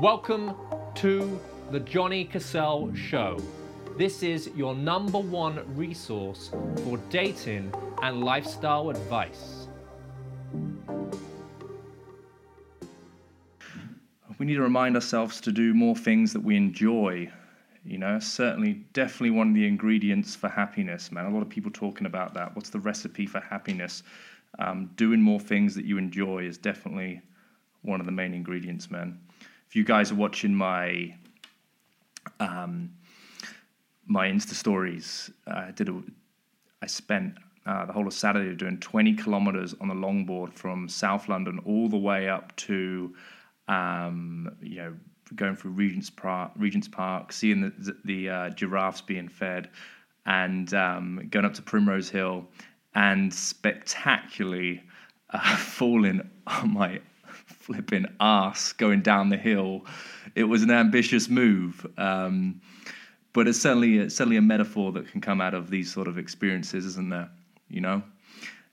Welcome to the Johnny Cassell Show. This is your number one resource for dating and lifestyle advice. We need to remind ourselves to do more things that we enjoy. You know, certainly, definitely one of the ingredients for happiness, man. A lot of people talking about that. What's the recipe for happiness? Um, doing more things that you enjoy is definitely one of the main ingredients, man. If you guys are watching my um, my Insta stories, I did a, I spent uh, the whole of Saturday doing 20 kilometers on the longboard from South London all the way up to, um, you know, going through Regent's Park, Regent's Park, seeing the the uh, giraffes being fed, and um, going up to Primrose Hill, and spectacularly uh, falling on my flipping ass going down the hill. It was an ambitious move. Um, but it's certainly it's certainly a metaphor that can come out of these sort of experiences, isn't there? You know,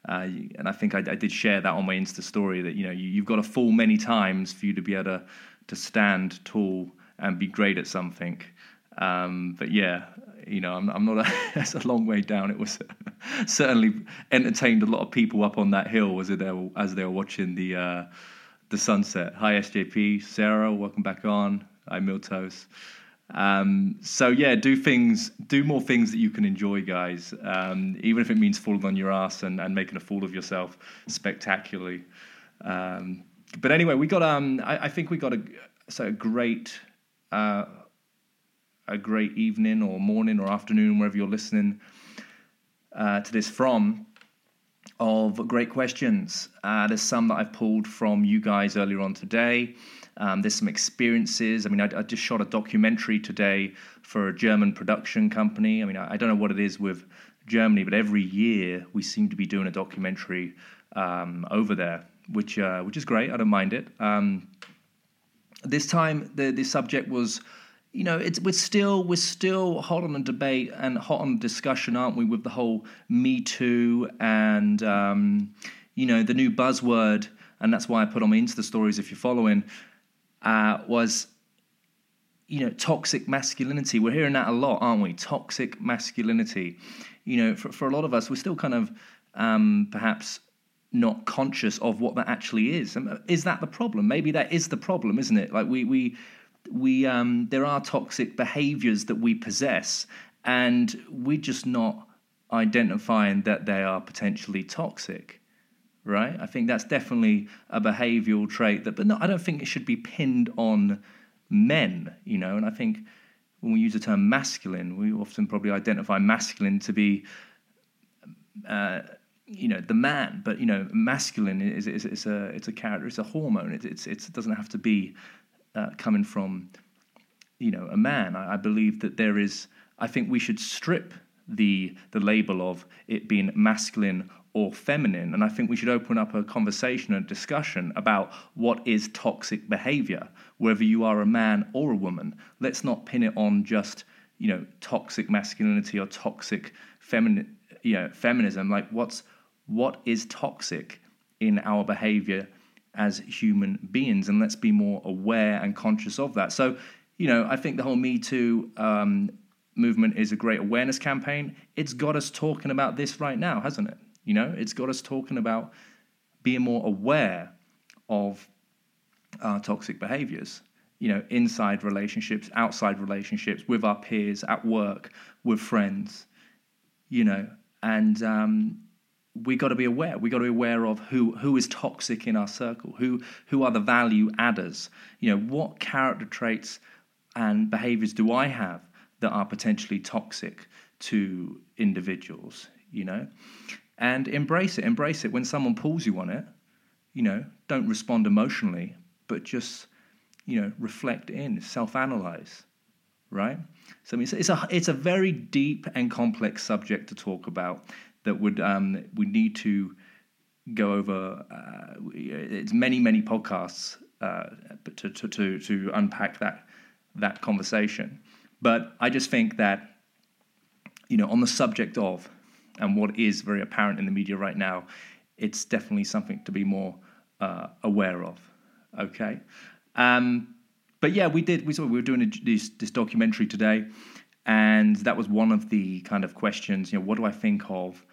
uh, and I think I, I, did share that on my Insta story that you know you, have got to fall many times for you to be able to to stand tall and be great at something. Um, but yeah, you know, I'm, I'm not. A, that's a long way down. It was certainly entertained a lot of people up on that hill as they were, as they were watching the uh, the sunset. Hi SJP, Sarah, welcome back on. Hi Miltos. Um, so yeah, do things, do more things that you can enjoy, guys. Um, even if it means falling on your ass and, and making a fool of yourself spectacularly. Um, but anyway, we got. Um, I, I, think we got a so a great, uh, a great evening or morning or afternoon wherever you're listening uh, to this from. Of great questions. Uh, there's some that I've pulled from you guys earlier on today. Um, there's some experiences. I mean, I, I, just shot a documentary today for a German production company. I mean, I, I, don't know what it is with Germany, but every year we seem to be doing a documentary um, over there, which uh, which is great. I don't mind it. Um, this time, the the subject was. You know, it's we're still we're still hot on the debate and hot on discussion, aren't we? With the whole Me Too and um, you know the new buzzword, and that's why I put on my Insta stories if you're following uh, was you know toxic masculinity. We're hearing that a lot aren't we? Toxic masculinity. You know for, for a lot of us we're still kind of um, perhaps not conscious of what that actually is. Is that the problem? Maybe that is the problem isn't it? Like we we we um, there are toxic behaviors that we possess and we're just not identifying that they are potentially toxic right? I think that's definitely a behavioural trait that, but no, I don't think it should be pinned on men, you know. And I think when we use the term masculine, we often probably identify masculine to be, uh, you know, the man. But you know, masculine is, is, is a it's a character, it's a hormone. It, it's, it's it doesn't have to be uh, coming from, you know, a man. I, I believe that there is. I think we should strip the the label of it being masculine or feminine. And I think we should open up a conversation and discussion about what is toxic behavior, whether you are a man or a woman. Let's not pin it on just, you know, toxic masculinity or toxic feminine, you know, feminism. Like what's what is toxic in our behavior as human beings? And let's be more aware and conscious of that. So, you know, I think the whole Me Too um, movement is a great awareness campaign. It's got us talking about this right now, hasn't it? You know, it's got us talking about being more aware of our toxic behaviors. You know, inside relationships, outside relationships, with our peers, at work, with friends. You know, and um, we got to be aware. We got to be aware of who who is toxic in our circle. Who who are the value adders? You know, what character traits and behaviors do I have that are potentially toxic to individuals? You know, and embrace it. Embrace it when someone pulls you on it. You know, don't respond emotionally, but just you know reflect in, self-analyze, right? So it's, it's a it's a very deep and complex subject to talk about that would um, we need to go over. Uh, it's many many podcasts uh, to, to to to unpack that that conversation. But I just think that you know on the subject of and what is very apparent in the media right now, it's definitely something to be more uh, aware of. Okay. Um, but yeah, we did. We saw we were doing a, this this documentary today, and that was one of the kind of questions. You know, what do I think of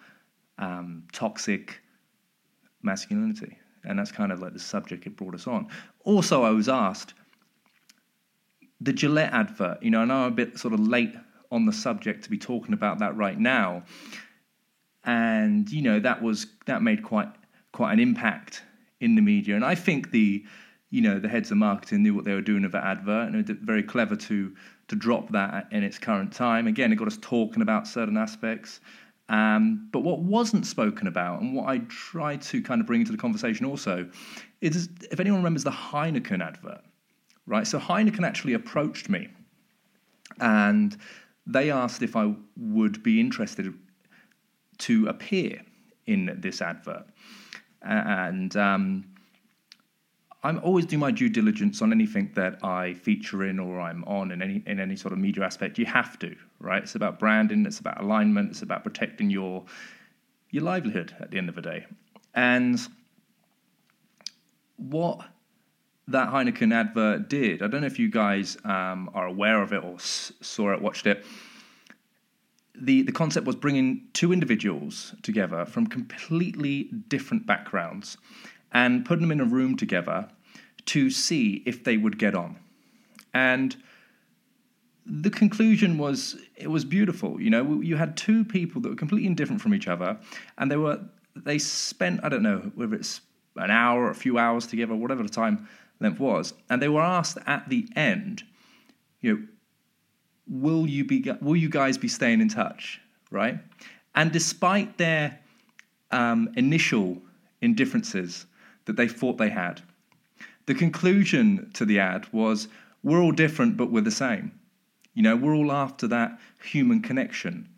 um, toxic masculinity? And that's kind of like the subject it brought us on. Also, I was asked the Gillette advert. You know, I know I'm a bit sort of late on the subject to be talking about that right now, and you know that was that made quite quite an impact in the media. And I think the you know the heads of marketing knew what they were doing with that advert, and it was very clever to to drop that in its current time. Again, it got us talking about certain aspects. Um, but what wasn't spoken about, and what I tried to kind of bring into the conversation also, is if anyone remembers the Heineken advert, right? So Heineken actually approached me, and they asked if I would be interested to appear in this advert, and um, I'm always doing my due diligence on anything that I feature in or I'm on in any in any sort of media aspect. You have to, right? It's about branding, it's about alignment, it's about protecting your your livelihood at the end of the day. And what that Heineken advert did, I don't know if you guys um, are aware of it or s- saw it, watched it. The, the concept was bringing two individuals together from completely different backgrounds and putting them in a room together to see if they would get on. And the conclusion was it was beautiful. You know, you had two people that were completely indifferent from each other, and they were they spent I don't know whether it's an hour a few hours together, whatever the time length was, and they were asked at the end, you know, will you be will you guys be staying in touch, right? And despite their um, initial indifferences, that they thought they had. The conclusion to the ad was we're all different, but we're the same. You know, we're all after that human connection,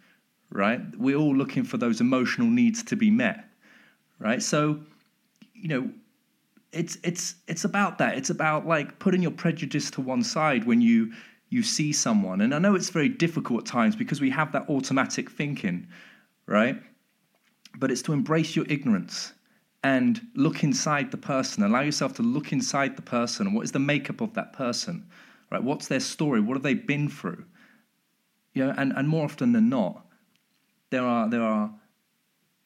right? We're all looking for those emotional needs to be met, right? So, you know, it's it's it's about that. It's about like putting your prejudice to one side when you you see someone. And I know it's very difficult at times because we have that automatic thinking, right? But it's to embrace your ignorance and look inside the person. Allow yourself to look inside the person. What is the makeup of that person? Right? What's their story? What have they been through? You know, and, and more often than not, there are there are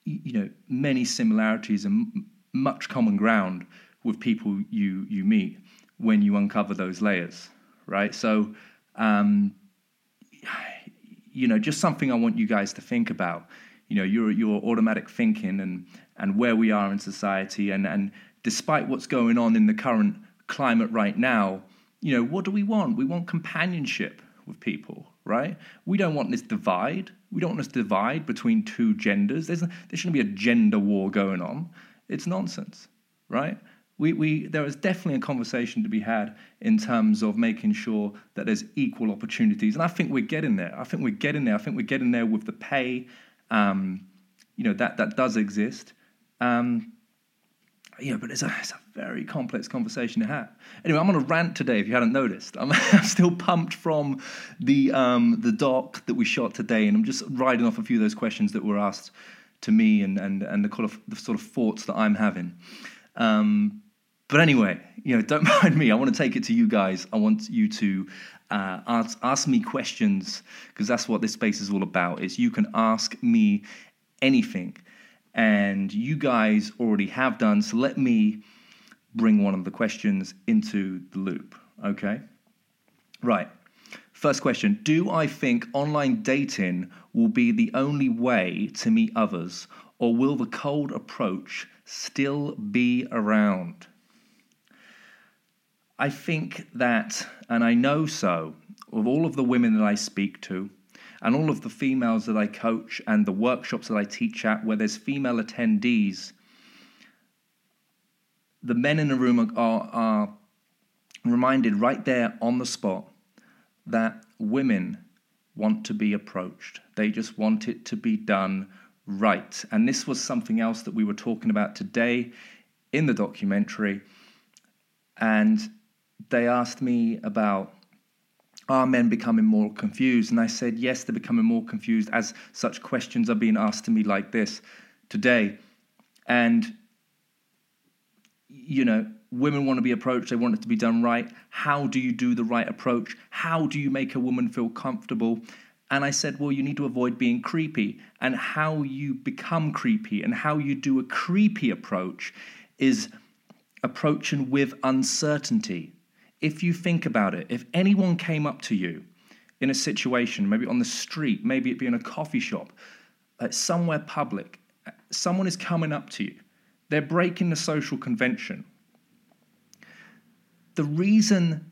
you know many similarities and much common ground with people you you meet when you uncover those layers, right? So, um, you know, just something I want you guys to think about. You know, your your automatic thinking and and where we are in society. And, and despite what's going on in the current climate right now, you know, what do we want? We want companionship with people, right? We don't want this divide. We don't want this divide between two genders. There's, there shouldn't be a gender war going on. It's nonsense, right? We, we, there is definitely a conversation to be had in terms of making sure that there's equal opportunities. And I think we're getting there. I think we're getting there. I think we're getting there with the pay. Um, you know, that, that does exist. Um, yeah, but it's a, it's a very complex conversation to have. Anyway, I'm on a rant today. If you hadn't noticed, I'm, I'm still pumped from the um, the doc that we shot today, and I'm just riding off a few of those questions that were asked to me, and and and the, kind of, the sort of thoughts that I'm having. Um, but anyway, you know, don't mind me. I want to take it to you guys. I want you to uh, ask, ask me questions because that's what this space is all about. Is you can ask me anything and you guys already have done. So let me bring one of the questions into the loop. Okay? Right. First question Do I think online dating will be the only way to meet others, or will the cold approach still be around? I think that, and I know so, of all of the women that I speak to, and all of the females that I coach and the workshops that I teach at where there's female attendees, the men in the room are, are, reminded right there on the spot that women want to be approached. They just want it to be done right. And this was something else that we were talking about today in the documentary. And they asked me about are men becoming more confused? And I said, yes, they're becoming more confused as such questions are being asked to me like this today. And, you know, women want to be approached, they want it to be done right. How do you do the right approach? How do you make a woman feel comfortable? And I said, well, you need to avoid being creepy. And how you become creepy and how you do a creepy approach is approaching with uncertainty. If you think about it, if anyone came up to you in a situation, maybe on the street, maybe it be in a coffee shop, uh, somewhere public, someone is coming up to you, they're breaking the social convention. The reason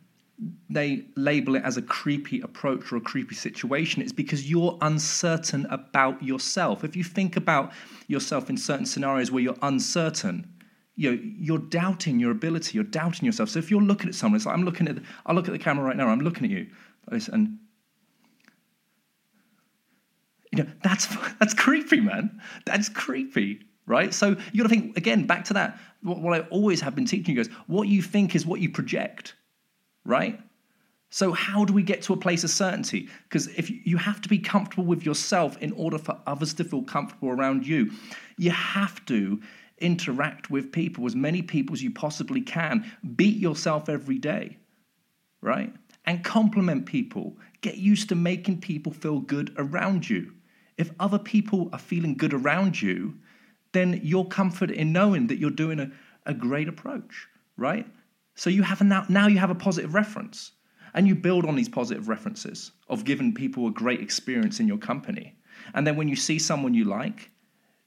they label it as a creepy approach or a creepy situation is because you're uncertain about yourself. If you think about yourself in certain scenarios where you're uncertain, you know, you're doubting your ability, you're doubting yourself. So if you're looking at someone, it's like I'm looking at, I'll look at the camera right now, I'm looking at you, and you know, that's that's creepy, man. That's creepy, right? So you got to think again back to that. What, what I always have been teaching you guys: what you think is what you project right? So, how do we get to a place of certainty? Because if you have to be comfortable with yourself in order for others to feel comfortable around you, you have to interact with people, as many people as you possibly can. Beat yourself every day, right? And compliment people. Get used to making people feel good around you. If other people are feeling good around you, then you're comfort in knowing that you're doing a, a great approach, right? So you have a now, now you have a positive reference. And you build on these positive references of giving people a great experience in your company. And then when you see someone you like,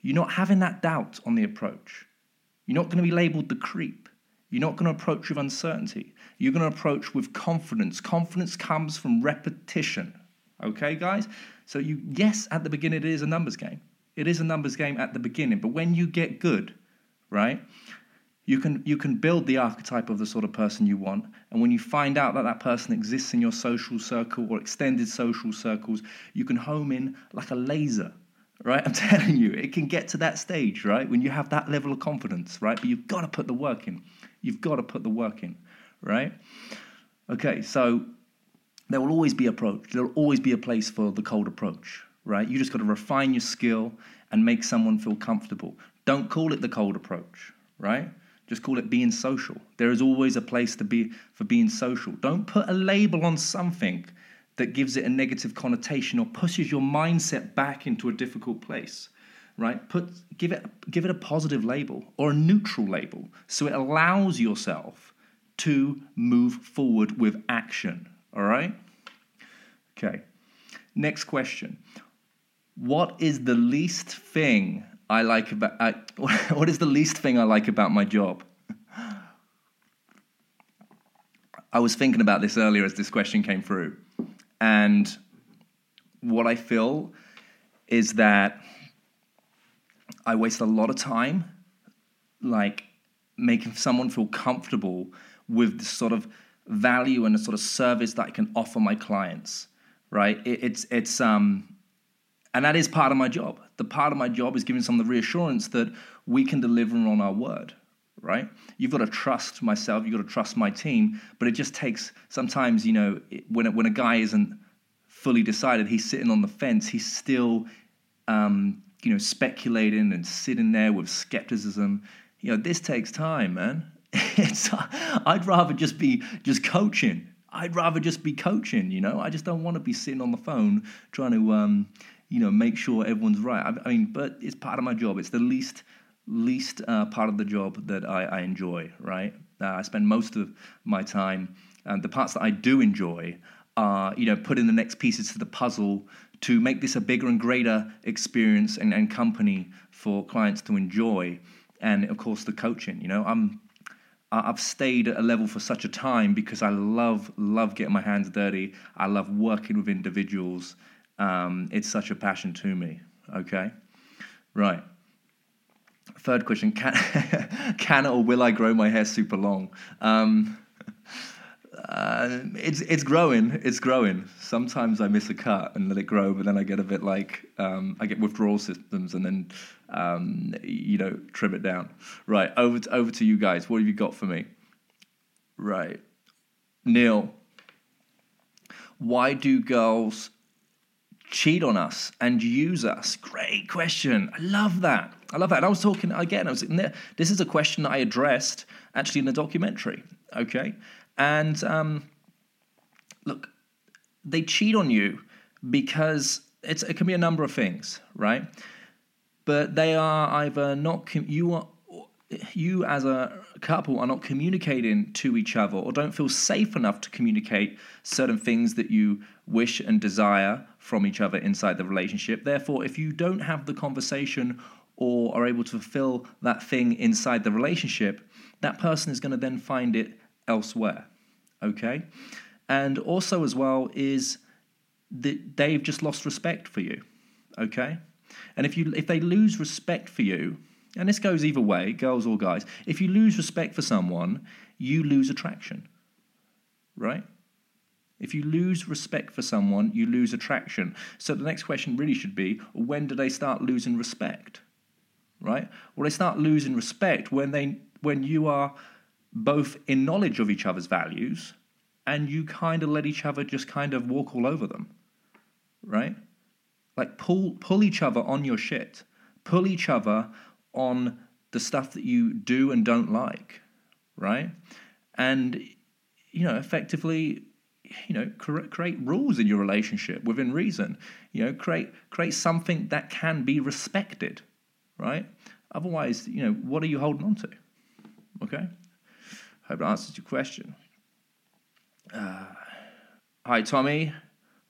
you're not having that doubt on the approach. You're not going to be labeled the creep. You're not going to approach with uncertainty. You're going to approach with confidence. Confidence comes from repetition. Okay, guys? So, you, yes, at the beginning, it is a numbers game. It is a numbers game at the beginning. But when you get good, right, you can you can build the archetype of the sort of person you want and when you find out that that person exists in your social circle or extended social circles you can home in like a laser right? I'm telling you it can get to that stage right? When you have that level of confidence right? But you've got to put the work in. You've got to put the work in right? Okay so there will always be approach. There'll always be a place for the cold approach right? You just got to refine your skill and make someone feel comfortable. Don't call it the cold approach right? Just call it being social. There is always a place to be for being social. Don't put a label on something that gives it a negative connotation or pushes your mindset back into a difficult place. Right? Put give it give it a positive label or a neutral label so it allows yourself to move forward with action. All right? Okay. Next question. What is the least thing I like about I, what is the least thing I like about my job? I was thinking about this earlier as this question came through, and what I feel is that I waste a lot of time, like making someone feel comfortable with the sort of value and the sort of service that I can offer my clients. Right? It, it's it's um and that is part of my job. The part of my job is giving someone the reassurance that we can deliver on our word, right? You've got to trust myself, you've got to trust my team, but it just takes sometimes, you know, when, when a guy isn't fully decided, he's sitting on the fence, he's still, um, you know, speculating and sitting there with skepticism. You know, this takes time, man. It's, I'd rather just be just coaching. I'd rather just be coaching, you know. I just don't want to be sitting on the phone trying to, um, you know, make sure everyone's right. I, I mean, but it's part of my job. It's the least least uh, part of the job that I, I enjoy. Right? Uh, I spend most of my time, and the parts that I do enjoy are, you know, putting the next pieces to the puzzle to make this a bigger and greater experience and, and company for clients to enjoy. And of course, the coaching. You know, I'm I've stayed at a level for such a time because I love love getting my hands dirty. I love working with individuals um, it's such a passion to me. Okay, right. Third question: Can can or will I grow my hair super long? Um, uh, it's it's growing. It's growing. Sometimes I miss a cut and let it grow, but then I get a bit like um, I get withdrawal symptoms, and then um, you know trim it down. Right over to, over to you guys. What have you got for me? Right, Neil. Why do girls cheat on us and use us? Great question. I love that. I love that. And I was talking again. I was this is a question that I addressed actually in the documentary. Okay, and um, look, they cheat on you because it can be a number of things, right? But they are either not you are you as a couple are not communicating to each other or don't feel safe enough to communicate certain things that you wish and desire from each other inside the relationship. Therefore, if you don't have the conversation or are able to fulfill that thing inside the relationship, that person is going to then find it elsewhere. Okay? And also, as well, is that they've just lost respect for you. Okay? And if you if they lose respect for you, and this goes either way, girls or guys, if you lose respect for someone, you lose attraction. Right? If you lose respect for someone, you lose attraction. So the next question really should be when do they start losing respect? Right? Well, they start losing respect when they when you are both in knowledge of each other's values and you kind of let each other just kind of walk all over them. Right? Like pull pull each other on your shit. Pull each other on the stuff that you do and don't like, right? And you know, effectively, you know, create rules in your relationship within reason. You know, create create something that can be respected, right? Otherwise, you know, what are you holding on to? Okay, hope that answers your question. Uh, hi, Tommy.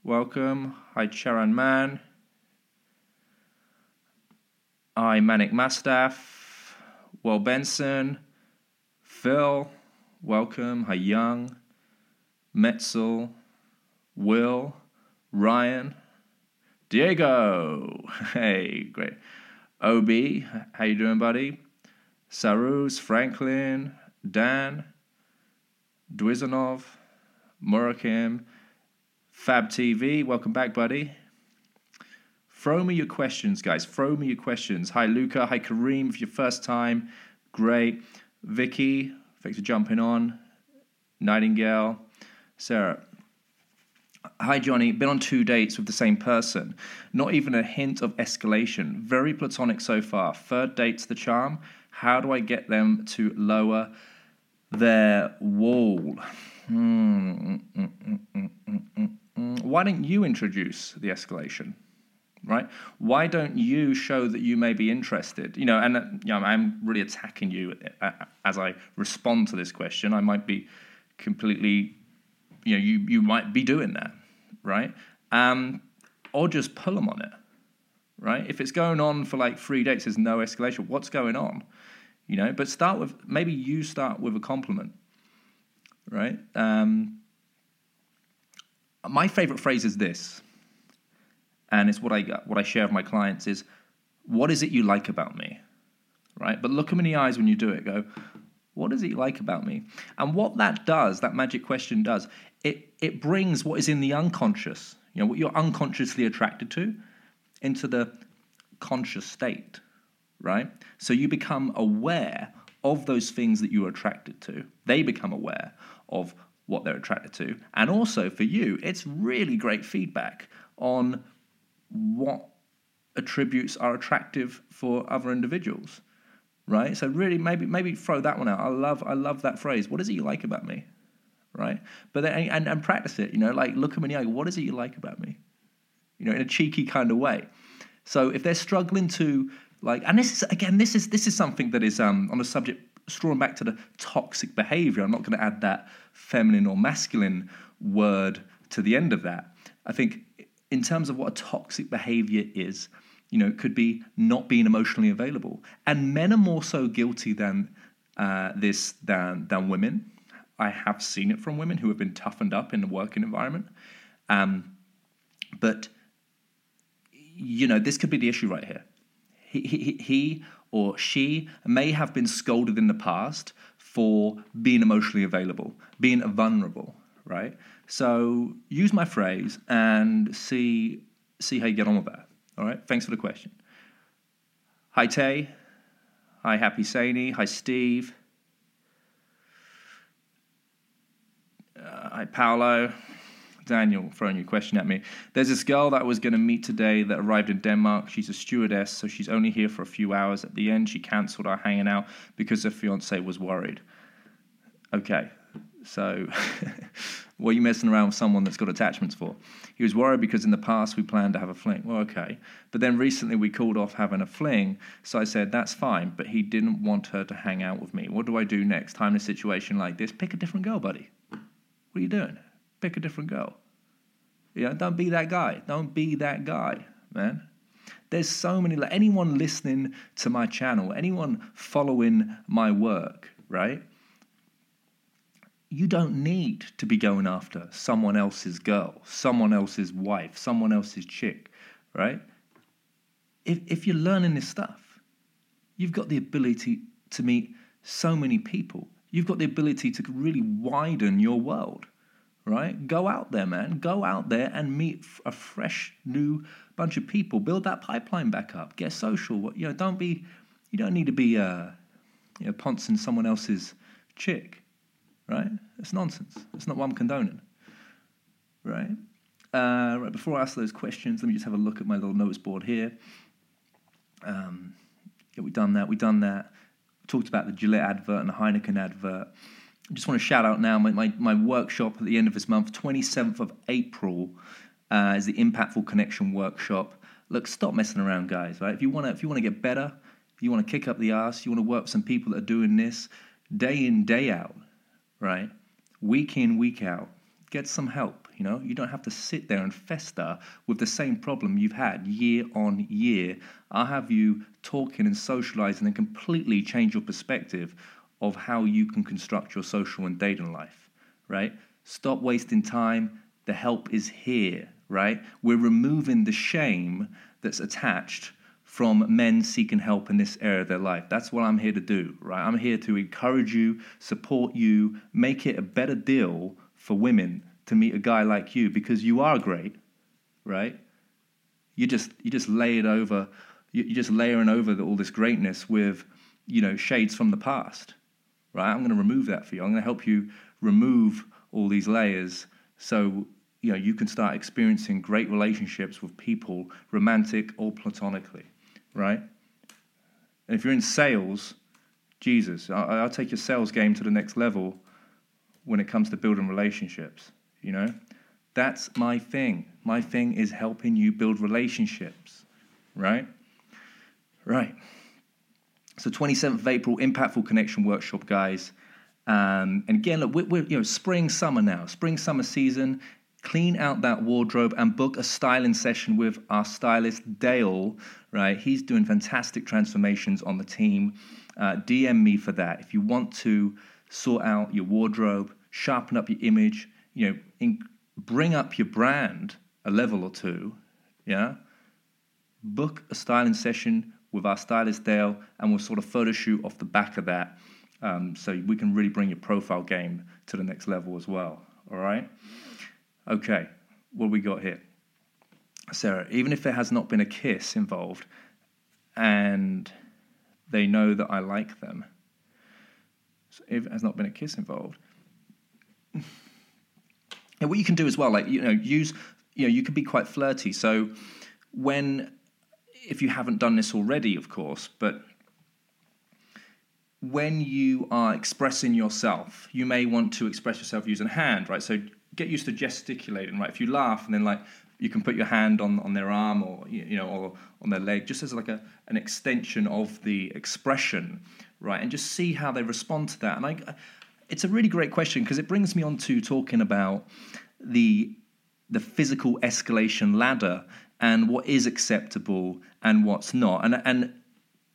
Welcome. Hi, Charan Man. Hi, Manic Mastaff, Well Benson, Phil, welcome. Hi, Young, Metzel, Will, Ryan, Diego. Hey, great. OB, how you doing, buddy? Sarus, Franklin, Dan, Dwizanov, Murakim, Fab TV, welcome back, buddy. Throw me your questions, guys. Throw me your questions. Hi, Luca. Hi, Kareem. If your first time, great. Vicky, thanks for jumping on. Nightingale. Sarah. Hi, Johnny. Been on two dates with the same person. Not even a hint of escalation. Very platonic so far. Third date's the charm. How do I get them to lower their wall? Hmm. Mm, mm, mm, Why don't you introduce the escalation? right? Why don't you show that you may be interested? You know, and uh, you know, I'm really attacking you uh, as I respond to this question. I might be completely, you know, you you might be doing that, right? Um, or just pull them on it, right? If it's going on for like three days, there's no escalation. What's going on? You know, but start with maybe you start with a compliment, right? Um, my favorite phrase is this and it's what I what I share with my clients is what is it you like about me, right? But look them in the eyes when you do it. Go, what is it you like about me? And what that does, that magic question does, it it brings what is in the unconscious, you know, what you're unconsciously attracted to, into the conscious state, right? So you become aware of those things that you're attracted to. They become aware of what they're attracted to. And also for you, it's really great feedback on what attributes are attractive for other individuals right so really maybe maybe throw that one out i love i love that phrase what is it you like about me right but then and, and practice it you know like look at me in the eye what is it you like about me you know in a cheeky kind of way so if they're struggling to like and this is again this is this is something that is um on a subject drawing back to the toxic behavior i'm not going to add that feminine or masculine word to the end of that i think in terms of what a toxic behavior is, you know, it could be not being emotionally available. And men are more so guilty than uh, this than, than women. I have seen it from women who have been toughened up in the working environment. Um, but, you know, this could be the issue right here. He, he, he or she may have been scolded in the past for being emotionally available, being vulnerable, right? So use my phrase and see see how you get on with that. All right. Thanks for the question. Hi Tay. Hi Happy Sani. Hi Steve. Uh, hi Paolo. Daniel throwing your question at me. There's this girl that I was going to meet today that arrived in Denmark. She's a stewardess, so she's only here for a few hours. At the end, she cancelled our hanging out because her fiance was worried. Okay, so what are you messing around with someone that's got attachments for? He was worried because in the past we planned to have a fling. Well, okay. But then recently we called off having a fling, so I said, that's fine, but he didn't want her to hang out with me. What do I do next? Time in a situation like this, pick a different girl, buddy. What are you doing? Pick a different girl. Yeah, don't be that guy. Don't be that guy, man. There's so many, like anyone listening to my channel, anyone following my work, right? You don't need to be going after someone else's girl, someone else's wife, someone else's chick, right? If, if you're learning this stuff, you've got the ability to meet so many people. You've got the ability to really widen your world right? Go out there, man. Go out there and meet a fresh new bunch of people. Build that pipeline back up. Get social. You know, don't be. You don't need to be, uh, you know, poncing someone else's chick, right? It's nonsense. It's not I'm condoning, right? Uh, right. Before I ask those questions, let me just have a look at my little notes board here. Um, yeah, we've done that. We've done that. Talked about the Gillette advert and the Heineken advert. I just want to shout out now my, my, my workshop at the end of this month, 27th of April, uh, is the Impactful Connection workshop. Look, stop messing around, guys. Right? If you want to, if you want to get better, if you want to kick up the ass, you want to work with some people that are doing this day in, day out, right? Week in, week out. Get some help. You know, you don't have to sit there and fester with the same problem you've had year on year. I'll have you talking and socializing and completely change your perspective of how you can construct your social and dating life, right? Stop wasting time. The help is here, right? We're removing the shame that's attached from men seeking help in this area of their life. That's what I'm here to do, right? I'm here to encourage you, support you, make it a better deal for women to meet a guy like you because you are great, right? You just you just lay it over, you're just layering over the, all this greatness with, you know, shades from the past right? I'm going to remove that for you. I'm going to help you remove all these layers so you know you can start experiencing great relationships with people, romantic or platonically, right? And if you're in sales, Jesus, I'll take your sales game to the next level when it comes to building relationships. You know, that's my thing. My thing is helping you build relationships, right? Right. So 27th of April, Impactful Connection Workshop, guys. Um, and again, look, we're, we're, you know spring summer now, spring summer season. Clean out that wardrobe and book a styling session with our stylist Dale. Right, he's doing fantastic transformations on the team. Uh, DM me for that if you want to sort out your wardrobe, sharpen up your image. You know, in, bring up your brand a level or two. Yeah, book a styling session with our stylist Dale, and we'll sort of photo shoot off the back of that, um, so we can really bring your profile game to the next level as well. All right. Okay, what we got here, Sarah? Even if there has not been a kiss involved, and they know that I like them, so if it has not been a kiss involved. And what you can do as well, like you know, use you know, you can be quite flirty. So when if you haven't done this already, of course, but when you are expressing yourself, you may want to express yourself using hand, right? So get used to gesticulating, right? If you laugh and then like you can put your hand on, on their arm or you know or on their leg, just as like a an extension of the expression, right? And just see how they respond to that. And I, it's a really great question because it brings me on to talking about the the physical escalation ladder and what is acceptable and what's not. And, and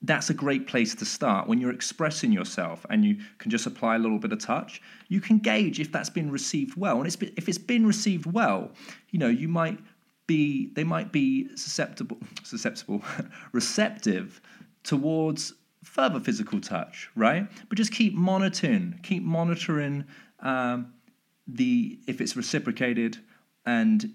that's a great place to start. When you're expressing yourself and you can just apply a little bit of touch, you can gauge if that's been received well. And it's been, if it's been received well, you know, you might be, they might be susceptible, susceptible, receptive towards further physical touch, right? But just keep monitoring, keep monitoring um, the if it's reciprocated and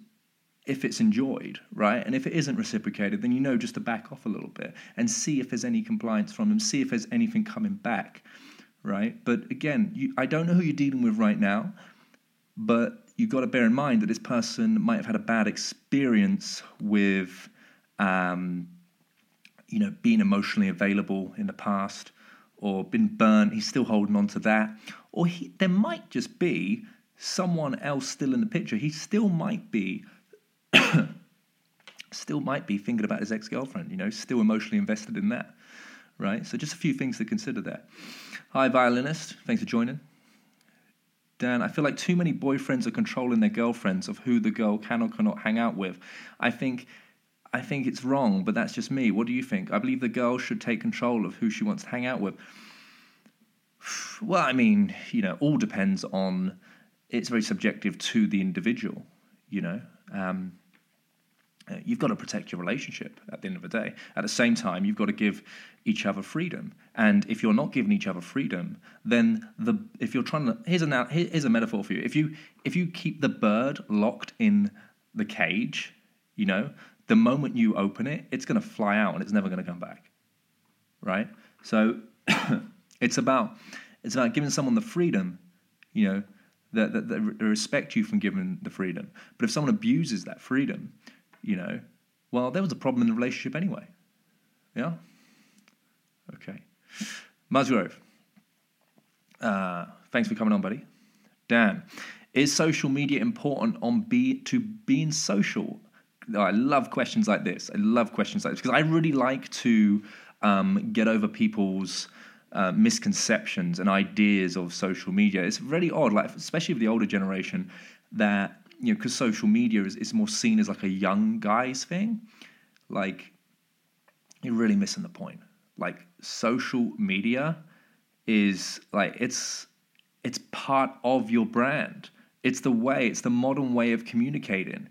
if it's enjoyed, right? And if it isn't reciprocated, then you know just to back off a little bit and see if there's any compliance from them, see if there's anything coming back, right? But again, you, I don't know who you're dealing with right now, but you've got to bear in mind that this person might have had a bad experience with, um, you know, being emotionally available in the past, or been burnt. He's still holding on to that, or he, there might just be someone else still in the picture. He still might be. still might be thinking about his ex-girlfriend, you know, still emotionally invested in that, right? So just a few things to consider there. Hi, violinist. Thanks for joining. Dan, I feel like too many boyfriends are controlling their girlfriends of who the girl can or cannot hang out with. I think I think it's wrong, but that's just me. What do you think? I believe the girl should take control of who she wants to hang out with. Well, I mean, you know, all depends on. It's very subjective to the individual. You know, um, Uh, you've got to protect your relationship at the end of the day. At the same time, you've got to give each other freedom. And if you're not giving each other freedom, then the if you're trying to here's a here's a metaphor for you. If you if you keep the bird locked in the cage, you know, the moment you open it, it's going to fly out and it's never going to come back. Right? So it's about it's about giving someone the freedom, you know, that, that, that respect you from giving the freedom. But if someone abuses that freedom, you know, well, there was a problem in the relationship anyway. Yeah? Okay. Musgrove. Uh, thanks for coming on, buddy. Dan, is social media important on be to being social? Oh, I love questions like this. I love questions like this because I really like to um, get over people's uh, misconceptions and ideas of social media. It's really odd, like especially with the older generation, that you know, because social media is, is more seen as like a young guy's thing, like you're really missing the point. Like social media is like it's it's part of your brand. It's the way, it's the modern way of communicating.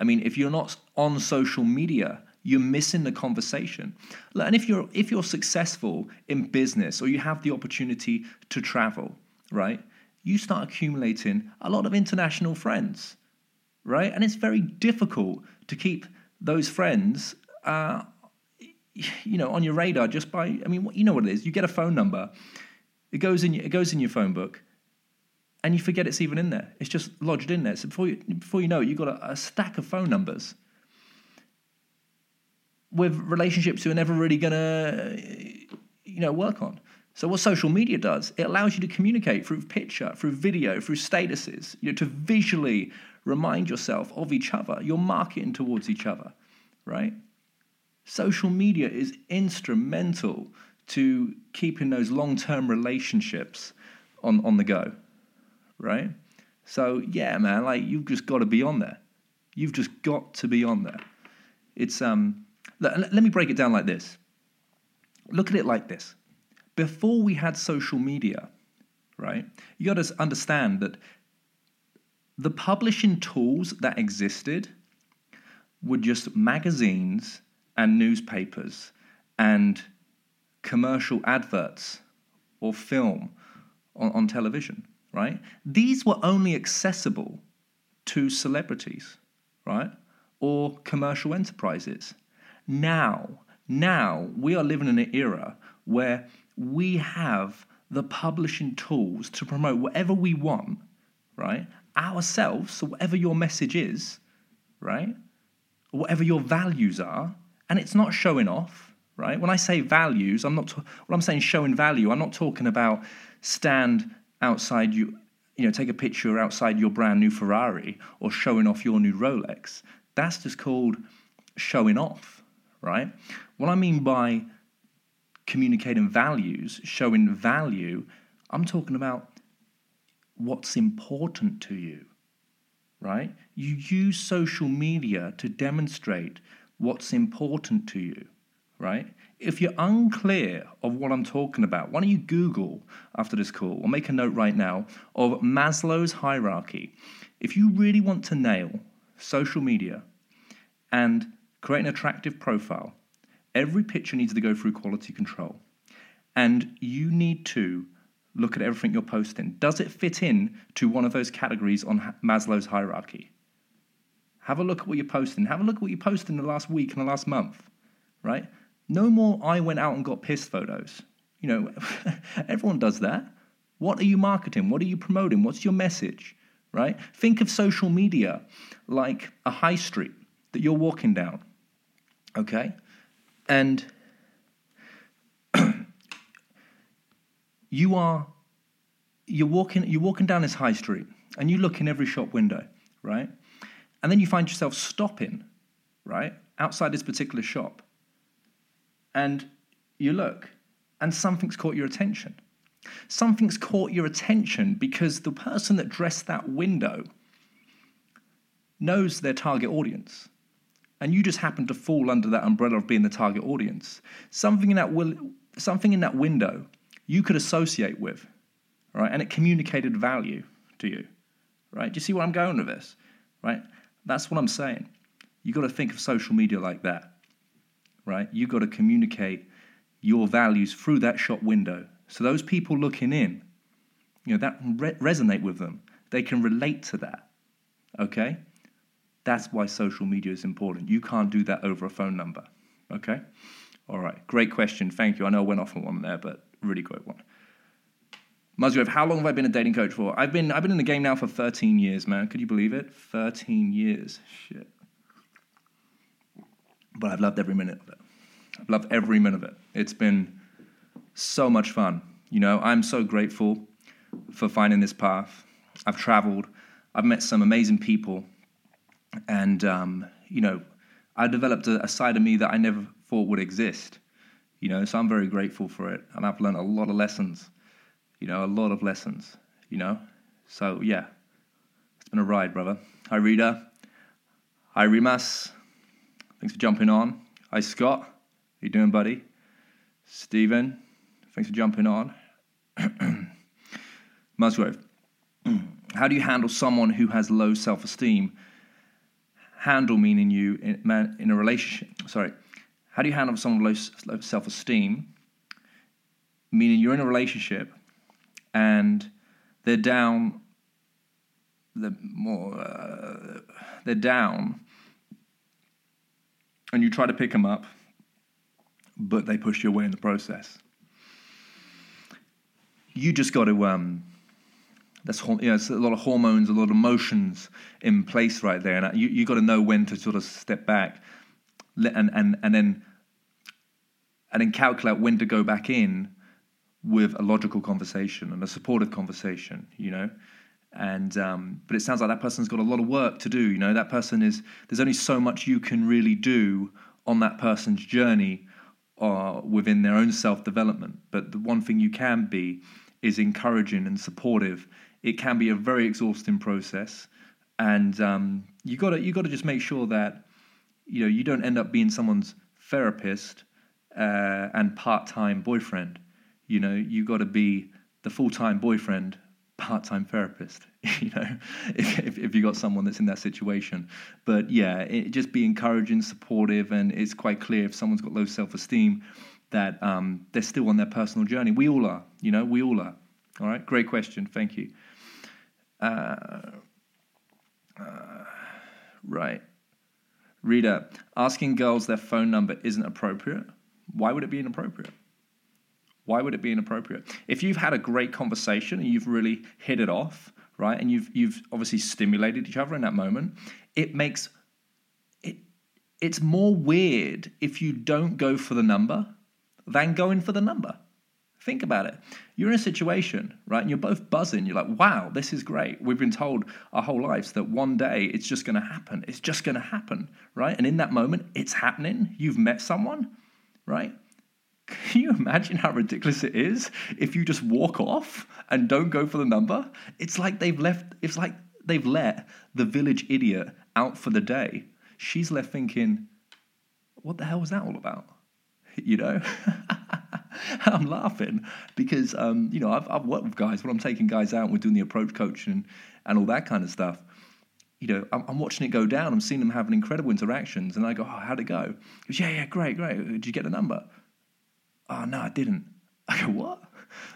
I mean, if you're not on social media, you're missing the conversation. And if you're if you're successful in business or you have the opportunity to travel, right? You start accumulating a lot of international friends right? And it's very difficult to keep those friends, uh, you know, on your radar just by. I mean, you know what it is. You get a phone number, it goes in. It goes in your phone book, and you forget it's even in there. It's just lodged in there. So before you before you know it, you've got a, a stack of phone numbers with relationships who are never really gonna, you know, work on. So what social media does, it allows you to communicate through picture, through video, through statuses, you know, to visually remind yourself of each other. You're marketing towards each other, right? Social media is instrumental to keeping those long-term relationships on, on the go, right? So yeah, man, like you've just got to be on there. You've just got to be on there. It's um let, let me break it down like this. Look at it like this. Before we had social media, right? You got to understand that the publishing tools that existed were just magazines and newspapers and commercial adverts or film on, on, television, right? These were only accessible to celebrities, right? Or commercial enterprises. Now, now we are living in an era where we have the publishing tools to promote whatever we want, right? ourselves, so whatever your message is, right? Whatever your values are, and it's not showing off, right? When I say values, I'm not, what I'm saying showing value, I'm not talking about stand outside you, you know, take a picture outside your brand new Ferrari or showing off your new Rolex. That's just called showing off, right? What I mean by communicating values, showing value, I'm talking about what's important to you, right? You use social media to demonstrate what's important to you, right? If you're unclear of what I'm talking about, why don't you Google after this call or make a note right now of Maslow's hierarchy? If you really want to nail social media and create an attractive profile, every picture needs to go through quality control. And you need to look at everything you're posting. Does it fit in to one of those categories on Maslow's hierarchy? Have a look at what you're posting. Have a look at what you posted in the last week and the last month, right? No more I went out and got pissed photos. You know, everyone does that. What are you marketing? What are you promoting? What's your message, right? Think of social media like a high street that you're walking down, okay? And you are you're walking you're walking down this high street and you look in every shop window, right? And then you find yourself stopping, right, outside this particular shop. And you look and something's caught your attention. Something's caught your attention because the person that dressed that window knows their target audience. And you just happen to fall under that umbrella of being the target audience. Something in that, will, something in that window you could associate with, right? And it communicated value to you, right? Do you see where I'm going with this, right? That's what I'm saying. You've got to think of social media like that, right? You've got to communicate your values through that shop window. So those people looking in, you know, that re- resonate with them. They can relate to that, okay? That's why social media is important. You can't do that over a phone number. Okay? All right. Great question. Thank you. I know I went off on one there, but really great one. Musgrave, how long have I been a dating coach for? I've been I've been in the game now for 13 years, man. Could you believe it? 13 years. Shit. But I've loved every minute of it. I've loved every minute of it. It's been so much fun. You know, I'm so grateful for finding this path. I've traveled. I've met some amazing people and um, you know, I developed a, a, side of me that I never thought would exist. You know, so I'm very grateful for it, and I've learned a lot of lessons. You know, a lot of lessons. You know, so yeah, it's been a ride, brother. Hi, Rita. Hi, Rimas. Thanks for jumping on. Hi, Scott. How you doing, buddy? Stephen. Thanks for jumping on. Musgrove. How do you handle someone who has low self-esteem? Handle meaning you in, in a relationship. Sorry, how do you handle someone with low self-esteem? Meaning you're in a relationship and they're down. They're more. Uh, they're down, and you try to pick them up, but they push you away in the process. You just got to um, that's you know, it's a lot of hormones, a lot of emotions in place right there, and you you got to know when to sort of step back, and and and then and then calculate when to go back in with a logical conversation and a supportive conversation, you know. And um, but it sounds like that person's got a lot of work to do. You know, that person is there's only so much you can really do on that person's journey uh, within their own self development. But the one thing you can be is encouraging and supportive it can be a very exhausting process, and um, you got to you got to just make sure that you know you don't end up being someone's therapist uh, and part-time boyfriend. You know, you got to be the full-time boyfriend, part-time therapist. You know, if, if, if you got someone that's in that situation. But yeah, it, just be encouraging, supportive, and it's quite clear if someone's got low self-esteem that um, they're still on their personal journey. We all are. You know, we all are. All right, great question. Thank you. Uh, uh, right. Reader, asking girls their phone number isn't appropriate. Why would it be inappropriate? Why would it be inappropriate? If you've had a great conversation and you've really hit it off, right, and you've you've obviously stimulated each other in that moment, it makes it it's more weird if you don't go for the number than going for the number. Think about it. You're in a situation, right? And you're both buzzing. You're like, wow, this is great. We've been told our whole lives that one day it's just going to happen. It's just going to happen, right? And in that moment, it's happening. You've met someone, right? Can you imagine how ridiculous it is if you just walk off and don't go for the number? It's like they've left, it's like they've let the village idiot out for the day. She's left thinking, what the hell was that all about? You know? I'm laughing because um, you know I've, I've worked with guys when I'm taking guys out, we're doing the approach coaching and, and all that kind of stuff. You know, I'm, I'm, watching it go down. I'm seeing them having incredible interactions, and I go, "Oh, how'd it go?" He goes, "Yeah, yeah, great, great. Did you get the number?" "Oh, no, I didn't." I go, "What?"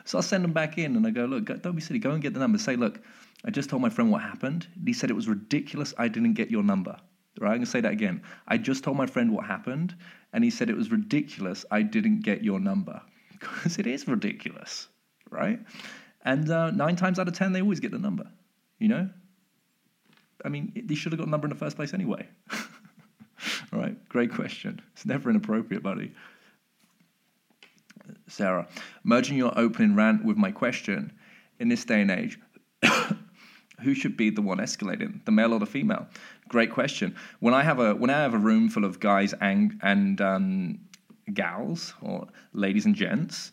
So I send them back in, and I go, "Look, don't be silly. Go and get the number. Say, look, I just told my friend what happened. He said it was ridiculous. I didn't get your number." Right? I'm to say that again. I just told my friend what happened, and he said it was ridiculous. I didn't get your number because it is ridiculous, right? And uh, nine times out of ten, they always get the number, you know? I mean, he should have got a number in the first place anyway. All right, great question. It's never inappropriate, buddy. Sarah, merging your opening rant with my question, in this day and age, who should be the one escalating, the male or the female? Great question. When I have a when I have a room full of guys and and um, gals or ladies and gents,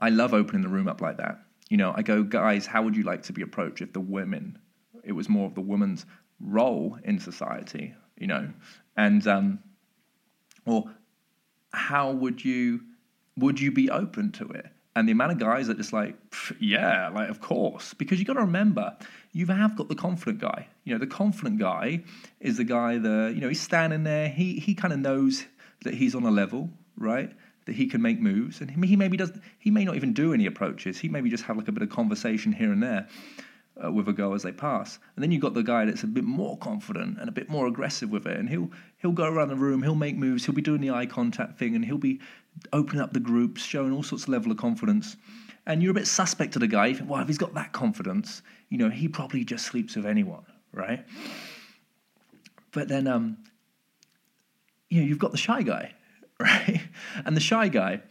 I love opening the room up like that. You know, I go, guys, how would you like to be approached if the women, it was more of the woman's role in society, you know, and um, or how would you would you be open to it? And the amount of guys that just like, yeah, like of course, because you got to remember, you have got the confident guy. You know, the confident guy is the guy that you know he's standing there. He he kind of knows that he's on a level, right? That he can make moves, and he maybe does. He may not even do any approaches. He maybe just have like a bit of conversation here and there uh, with a girl as they pass. And then you've got the guy that's a bit more confident and a bit more aggressive with it, and he'll he'll go around the room, he'll make moves, he'll be doing the eye contact thing, and he'll be opening up the groups, showing all sorts of level of confidence. And you're a bit suspect to the guy. You think, well, if he's got that confidence, you know, he probably just sleeps with anyone, right? But then, um, you know, you've got the shy guy, right? And the shy guy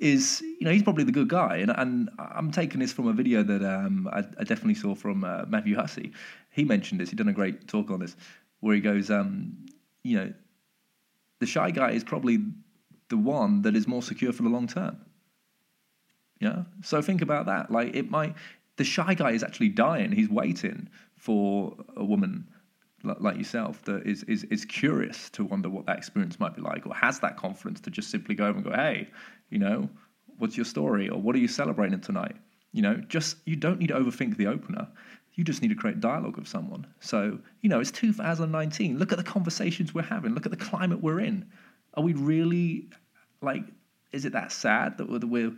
is, you know, he's probably the good guy. And, and I'm taking this from a video that um, I, I, definitely saw from uh, Matthew Hussey. He mentioned this. He done a great talk on this, where he goes, um, you know, the shy guy is probably the one that is more secure for the long term. Yeah. So think about that. Like it might, the shy guy is actually dying. He's waiting for a woman like yourself that is, is is curious to wonder what that experience might be like or has that confidence to just simply go over and go hey you know what's your story? Or what are you celebrating tonight? You know just you don't need to overthink the opener. You just need to create dialogue with someone. So you know it's 2019 look at the conversations we're having. Look at the climate we're in. Are we really like is it that sad that we're,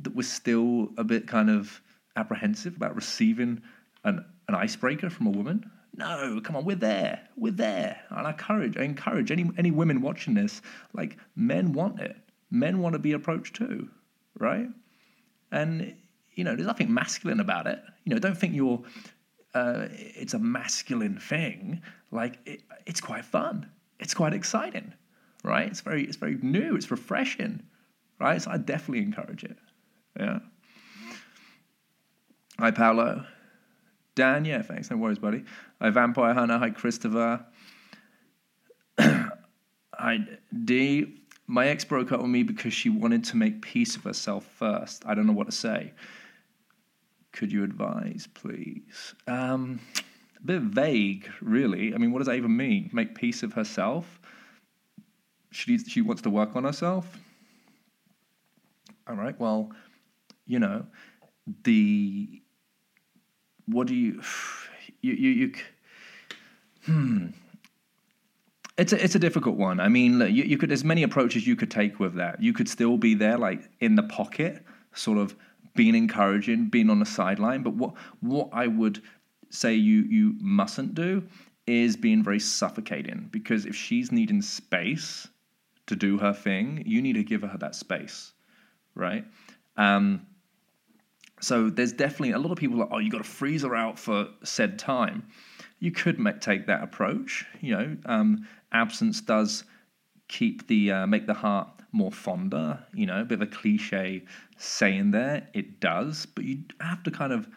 that we're still a bit kind of apprehensive about receiving an, an icebreaker from a woman no, come on, we're there. We're there. And I encourage, I encourage any any women watching this, like men want it. Men want to be approached too, right? And you know, there's nothing masculine about it. You know, don't think you're uh, it's a masculine thing. Like it, it's quite fun. It's quite exciting, right? It's very it's very new. It's refreshing, right? So I definitely encourage it. Yeah. Hi, Paolo. Dan, yeah, thanks. No worries, buddy. Hi, Vampire Hunter. Hi, Christopher. Hi, D. My ex broke up with me because she wanted to make peace of herself first. I don't know what to say. Could you advise, please? Um, a bit vague, really. I mean, what does that even mean? Make peace of herself? She, she wants to work on herself? All right, well, you know, the what do you you you, you hmm it's a, it's a difficult one. I mean, you, you could there's many approaches you could take with that. You could still be there, like in the pocket, sort of being encouraging, being on the sideline. But what what I would say you you mustn't do is being very suffocating because if she's needing space to do her thing, you need to give her that space, right? Um, so there's definitely a lot of people like, oh, you got to freeze her out for said time. You could make, take that approach. You know, um, absence does keep the uh, make the heart more fonder. You know, a bit of a cliche saying there. It does, but you have to kind of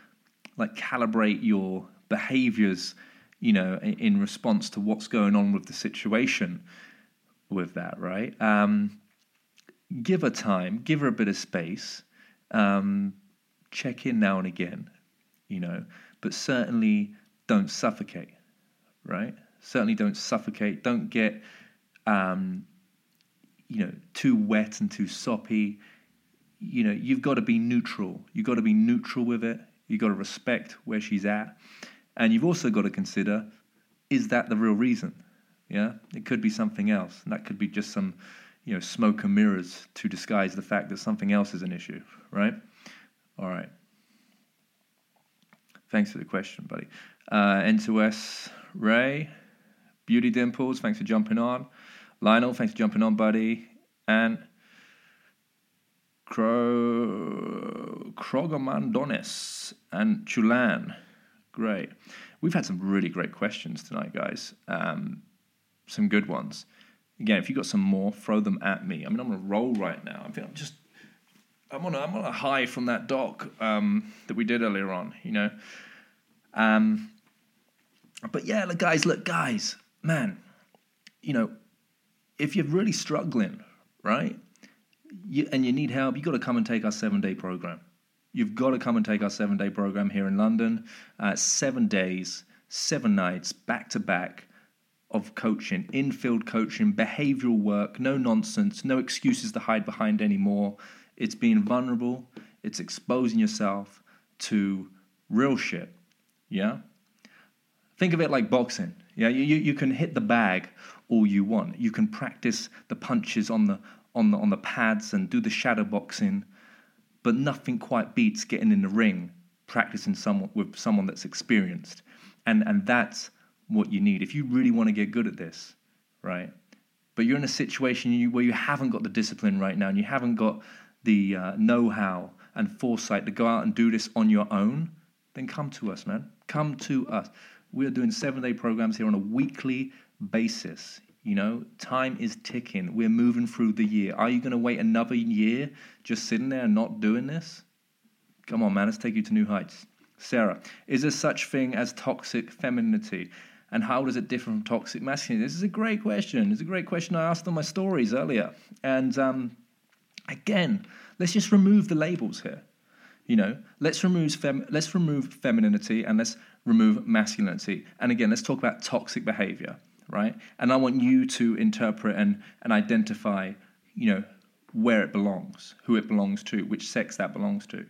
like calibrate your behaviors. You know, in, in response to what's going on with the situation. With that, right? Um, give her time. Give her a bit of space. Um, check in now and again, you know, but certainly don't suffocate, right? Certainly don't suffocate. Don't get, um, you know, too wet and too soppy. You know, you've got to be neutral. You've got to be neutral with it. You've got to respect where she's at. And you've also got to consider is that the real reason? Yeah, it could be something else. And that could be just some, you know, smoke and mirrors to disguise the fact that something else is an issue, right? All right. Thanks for the question, buddy. Uh, N2S Ray, Beauty Dimples, thanks for jumping on. Lionel, thanks for jumping on, buddy. And Cro- Krogomandonis and Chulan, great. we've had some really great questions tonight, guys. Um, some good ones. Again, if you've got some more, throw them at me. I mean, I'm on a roll right now. I'm just, I'm on a, I'm on a high from that doc um, that we did earlier on. You know, um, but yeah, look, guys, look, guys, man, you know, if you're really struggling, right, you, and you need help, you've got to come and take our seven day program. You've got to come and take our seven day program here in London. Uh, seven days, seven nights, back to back of coaching, infield coaching, behavioral work, no nonsense, no excuses to hide behind anymore. It's being vulnerable, it's exposing yourself to real shit. Yeah? Think of it like boxing. Yeah, you, you, you can hit the bag all you want. You can practice the punches on the on the on the pads and do the shadow boxing, but nothing quite beats getting in the ring, practicing someone with someone that's experienced. And and that's what you need. If you really want to get good at this, right? But you're in a situation where you haven't got the discipline right now and you haven't got the uh, know how and foresight to go out and do this on your own, then come to us, man. Come to us. We are doing seven day programs here on a weekly basis. You know, time is ticking. We're moving through the year. Are you going to wait another year just sitting there and not doing this? Come on, man. Let's take you to new heights. Sarah, is there such thing as toxic femininity? And how does it differ from toxic masculinity? This is a great question. It's a great question I asked on my stories earlier. And um, again, let's just remove the labels here. You know, let's remove fem- let's remove femininity and let's remove masculinity. And again, let's talk about toxic behavior, right? And I want you to interpret and, and identify, you know, where it belongs, who it belongs to, which sex that belongs to.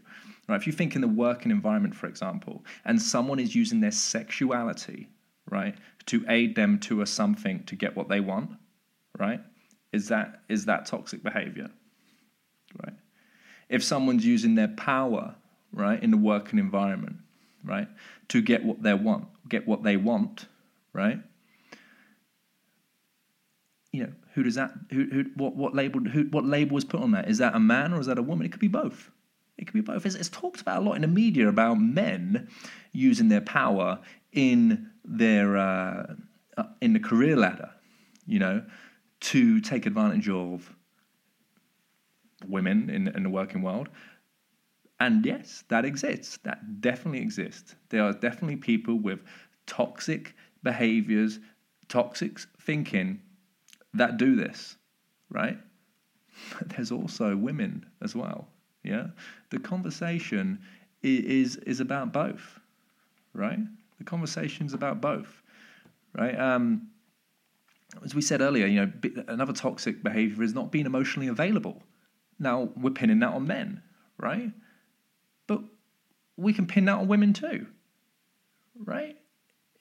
Right? If you think in the working environment, for example, and someone is using their sexuality right, to aid them to a something to get what they want, right? Is that is that toxic behavior, right? If someone's using their power, right, in the working environment, right, to get what they want, get what they want, right? You know, who does that? Who, who what what label? Who, what label is put on that? Is that a man or is that a woman? It could be both. It could be both. It's, it's talked about a lot in the media about men using their power in their uh, uh, in the career ladder, you know, to take advantage of women in, in the working world. And yes, that exists. That definitely exists. There are definitely people with toxic behaviors, toxic thinking that do this, right? But there's also women as well. Yeah, the conversation is is about both, right? The conversation's about both, right? Um, as we said earlier, you know, another toxic behavior is not being emotionally available. Now we're pinning that on men, right? But we can pin that on women too, right?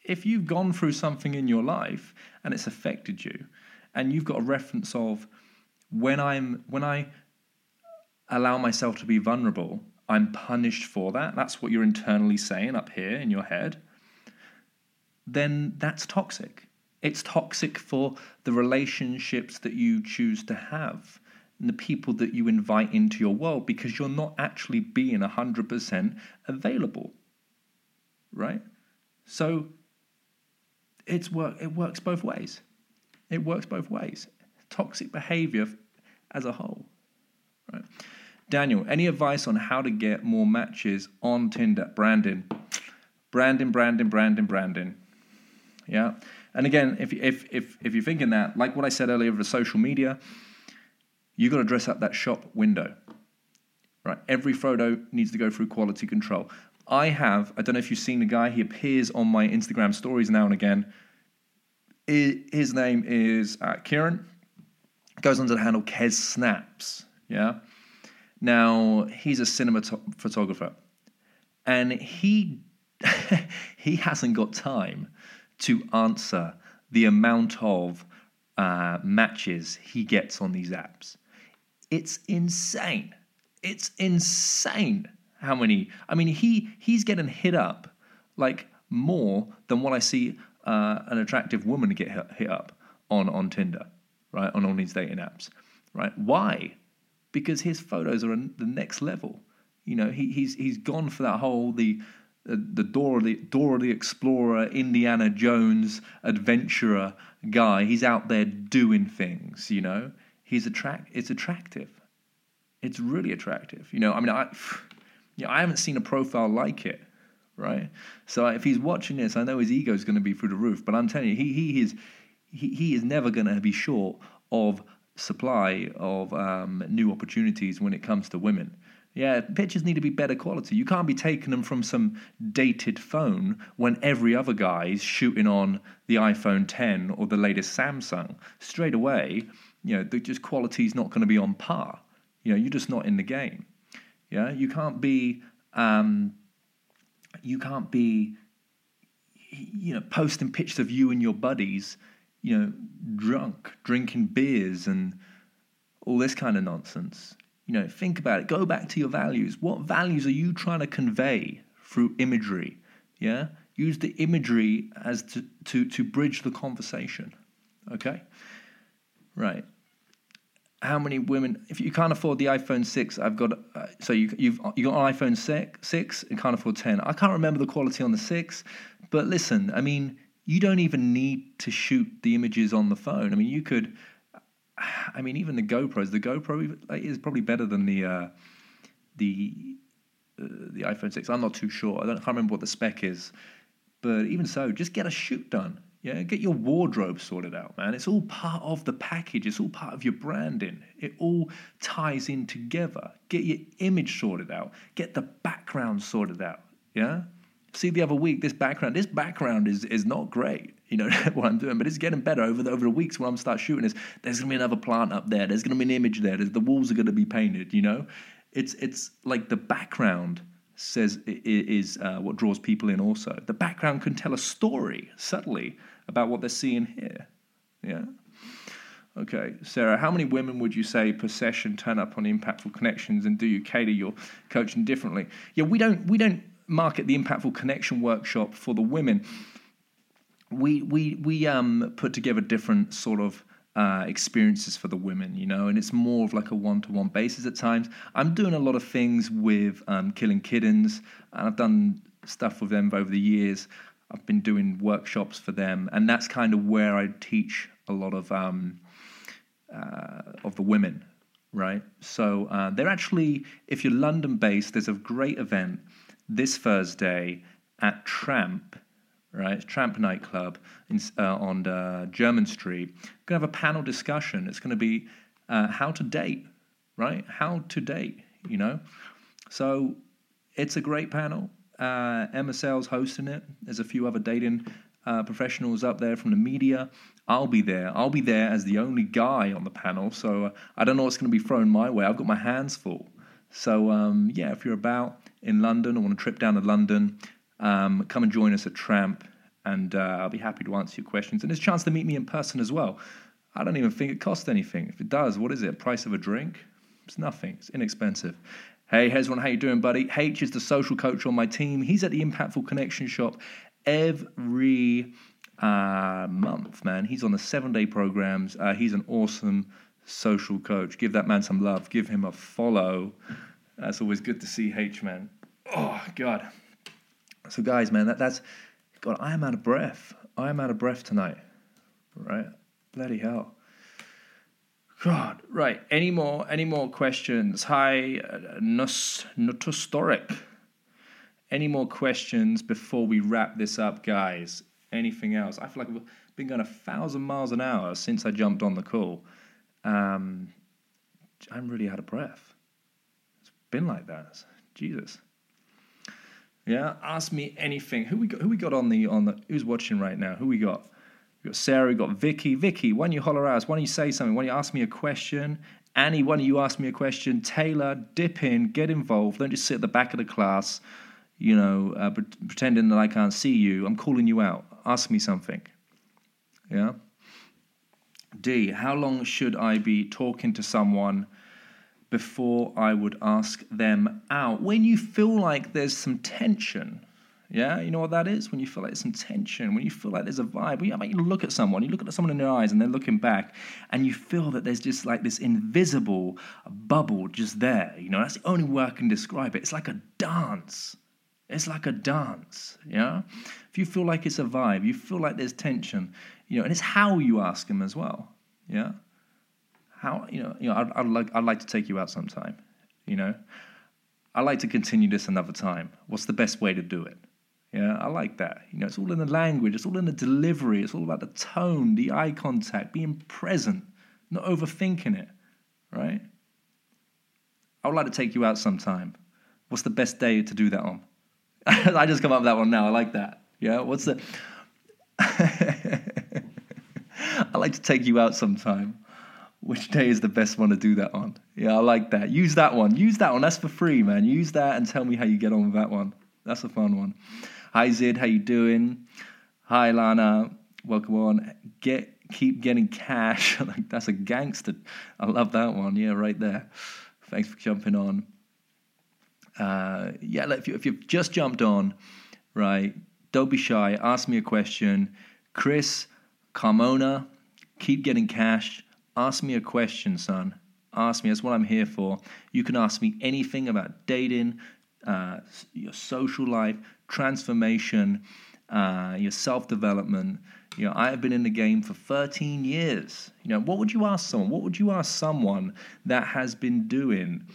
If you've gone through something in your life and it's affected you, and you've got a reference of when I'm when I allow myself to be vulnerable, I'm punished for that. That's what you're internally saying up here in your head then that's toxic. It's toxic for the relationships that you choose to have and the people that you invite into your world because you're not actually being 100% available. Right? So it's work, it works both ways. It works both ways. Toxic behavior as a whole. Right? Daniel, any advice on how to get more matches on Tinder? Brandon. Brandon, Brandon, Brandon, Brandon. Yeah. And again, if, if, if, if you're thinking that, like what I said earlier for social media, you got to dress up that shop window. Right? Every photo needs to go through quality control. I have, I don't know if you've seen the guy, he appears on my Instagram stories now and again. His name is uh, Kieran, goes under the handle Kez Snaps. Yeah. Now, he's a cinema photographer, and he he hasn't got time to answer the amount of uh, matches he gets on these apps. It's insane. It's insane how many. I mean, he he's getting hit up like more than what I see uh, an attractive woman get hit, up on on Tinder, right? On all these dating apps, right? Why? Because his photos are on the next level. You know, he, he's he's gone for that whole the uh, the Dora the Dora the Explorer, Indiana Jones adventurer guy. He's out there doing things. You know, he's attract. It's attractive. It's really attractive. You know, I mean, I, you know, I haven't seen a profile like it, right? So if he's watching this, I know his ego is going to be through the roof. But I'm telling you, he he is he, he is never going to be short of supply of um, new opportunities when it comes to women. Yeah, pictures need to be better quality. You can't be taking them from some dated phone when every other guy's shooting on the iPhone 10 or the latest Samsung. Straight away, you know, the just quality's not going to be on par. You know, you're just not in the game. Yeah, you can't be, um, you can't be, you know, posting pictures of you and your buddies, you know, drunk, drinking beers and all this kind of nonsense. You know, think about it. Go back to your values. What values are you trying to convey through imagery? Yeah? Use the imagery as to, to, to bridge the conversation. Okay? Right. How many women? If you can't afford the iPhone six, I've got. Uh, so you you've you got an iPhone six, six and can't afford ten. I can't remember the quality on the six, but listen, I mean, you don't even need to shoot the images on the phone. I mean, you could I mean, even the GoPros, the GoPro is probably better than the uh, the uh, the iPhone six. I'm not too sure. I don't can't remember what the spec is, but even so, just get a shoot done. Yeah, get your wardrobe sorted out, man. It's all part of the package. It's all part of your branding. It all ties in together. Get your image sorted out. Get the background sorted out. Yeah. See the other week, this background, this background is is not great you know what I'm doing. But it's getting better over the over the weeks when I'm start shooting. Is there's gonna be another plant up there? There's gonna be an image there. The walls are gonna be painted. You know, it's it's like the background says is uh, what draws people in. Also, the background can tell a story subtly about what they're seeing here. Yeah. Okay, Sarah, how many women would you say per session turn up on impactful connections, and do you cater your coaching differently? Yeah, we don't we don't market the impactful connection workshop for the women we we we um put together different sort of uh, experiences for the women, you know, and it's more of like a one-to-one basis at times. I'm doing a lot of things with um, Killing Kittens, and I've done stuff with them over the years. I've been doing workshops for them, and that's kind of where I teach a lot of um, uh, of the women, right? So uh, they're actually, if you're London-based, there's a great event this Thursday at Tramp right? Tramp nightclub in, uh, on uh, Jermyn Street. We're going to have a panel discussion. It's going to be uh, how to date, right? How to date, you know? So it's a great panel. Uh, Emma Sayle's hosting it. There's a few other dating uh, professionals up there from the media. I'll be there. I'll be there as the only guy on the panel. So uh, I don't know what's going to be thrown my way. I've got my hands full. So um, yeah, if you're about in London or want a trip down to London, um, come and join us at Tramp, and uh, I'll be happy to answer your questions. And there's a chance to meet me in person as well. I don't even think it costs anything. If it does, what is it? Price of a drink? It's nothing. It's inexpensive. Hey, Hezron, how you doing, buddy? H is the social coach on my team. He's at the Impactful Connection shop every uh, month, man. He's on the seven-day programs. Uh, he's an awesome social coach. Give that man some love. Give him a follow. That's always good to see H, man. Oh, God. So, guys, man, that, that's God. I am out of breath. I am out of breath tonight. Right? Bloody hell. God. Right. Any more? Any more questions? Hi, uh, Nus Nutustoric. Any more questions before we wrap this up, guys? Anything else? I feel like I've been going a thousand miles an hour since I jumped on the call. Um, I'm really out of breath. It's been like that. Jesus. Yeah, ask me anything. Who we got? Who we got on the on the? Who's watching right now? Who we got? We got Sarah. We got Vicky. Vicky, why don't you holler at us? Why don't you say something? Why don't you ask me a question? Annie, why don't you ask me a question? Taylor, dip in, get involved. Don't just sit at the back of the class, you know, uh, pretending that I can't see you. I'm calling you out. Ask me something. Yeah. D, how long should I be talking to someone? before I would ask them out. When you feel like there's some tension, yeah, you know what that is? When you feel like some tension, when you feel like there's a vibe, when you, you look at someone, you look at someone in their eyes and they're looking back, and you feel that there's just like this invisible bubble just there. You know, that's the only way I can describe it. It's like a dance. It's like a dance, yeah. If you feel like it's a vibe, you feel like there's tension, you know, and it's how you ask them as well, yeah. How you know, you know, I'd, I'd like I'd like to take you out sometime, you know. I'd like to continue this another time. What's the best way to do it? Yeah, I like that. You know, it's all in the language, it's all in the delivery, it's all about the tone, the eye contact, being present, not overthinking it, right? I would like to take you out sometime. What's the best day to do that on? I just come up with that one now. I like that. Yeah, what's the. I like to take you out sometime. Which day is the best one to do that on? Yeah, I like that. Use that one. Use that one. That's for free, man. Use that and tell me how you get on with that one. That's a fun one. Hi Zid, how you doing? Hi Lana, welcome on. Get keep getting cash. that's a gangster. I love that one. Yeah, right there. Thanks for jumping on. Uh, yeah, if, you, if you've just jumped on, right, don't be shy. Ask me a question. Chris Carmona, keep getting cash. Ask me a question, son. Ask me. That's what I'm here for. You can ask me anything about dating, uh, your social life, transformation, uh, your self development. You know, I have been in the game for 13 years. You know, what would you ask someone? What would you ask someone that has been doing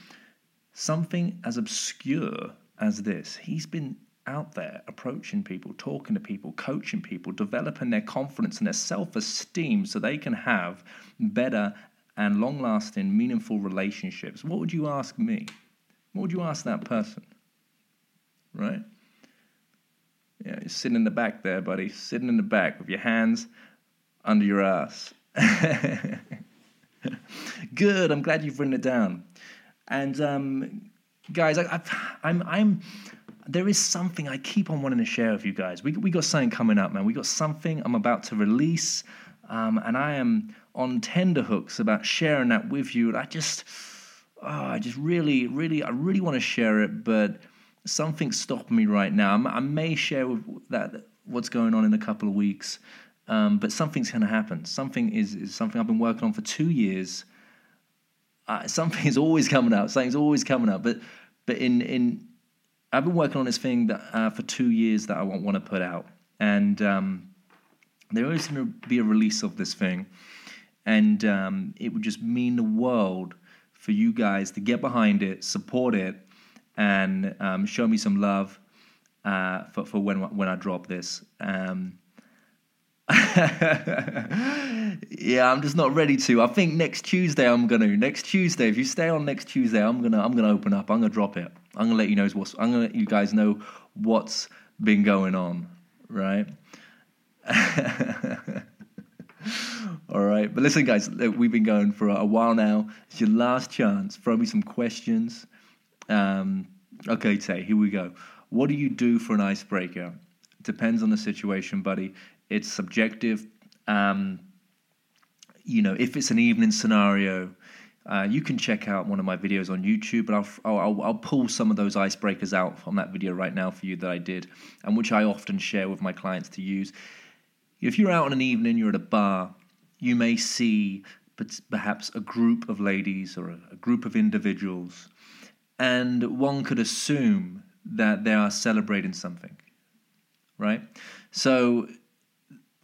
something as obscure as this? He's been out there approaching people, talking to people, coaching people, developing their confidence and their self esteem so they can have better and long lasting, meaningful relationships. What would you ask me? What would you ask that person? Right? Yeah, you're sitting in the back there, buddy. Sitting in the back with your hands under your ass. Good. I'm glad you've written it down. And um, guys, I, I've, I'm, I'm. There is something I keep on wanting to share with you guys. We we got something coming up, man. We got something I'm about to release, um, and I am on tender hooks about sharing that with you. And I just, oh, I just really, really, I really want to share it, but something's stopping me right now. I may share that what's going on in a couple of weeks, um, but something's going to happen. Something is, is something I've been working on for two years. Uh, something is always coming out. Something's always coming out. But but in in I've been working on this thing that uh, for two years that I want, want to put out, and um, there is going to be a release of this thing, and um, it would just mean the world for you guys to get behind it, support it, and um, show me some love uh, for, for when when I drop this. Um, yeah, I'm just not ready to. I think next Tuesday I'm gonna. Next Tuesday, if you stay on next Tuesday, I'm gonna. I'm gonna open up. I'm gonna drop it. I'm gonna let you know what's. I'm gonna let you guys know what's been going on. Right. All right, but listen, guys, we've been going for a while now. It's your last chance. Throw me some questions. Um, okay, Tay, here we go. What do you do for an icebreaker? Depends on the situation, buddy. It's subjective. Um, you know, if it's an evening scenario, uh, you can check out one of my videos on YouTube, but I'll, I'll, I'll, pull some of those icebreakers out from that video right now for you that I did, and which I often share with my clients to use. If you're out on an evening, you're at a bar, you may see perhaps a group of ladies or a, a group of individuals and one could assume that they are celebrating something, right? So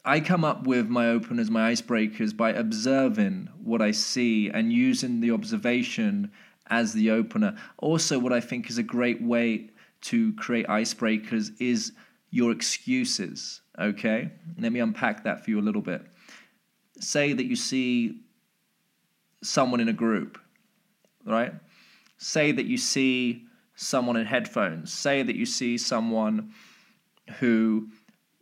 I come up with my openers, my icebreakers by observing what I see and using the observation as the opener. Also, what I think is a great way to create icebreakers is your excuses, okay? Let me unpack that for you a little bit. Say that you see someone in a group, right? Say that you see someone in headphones. Say that you see someone who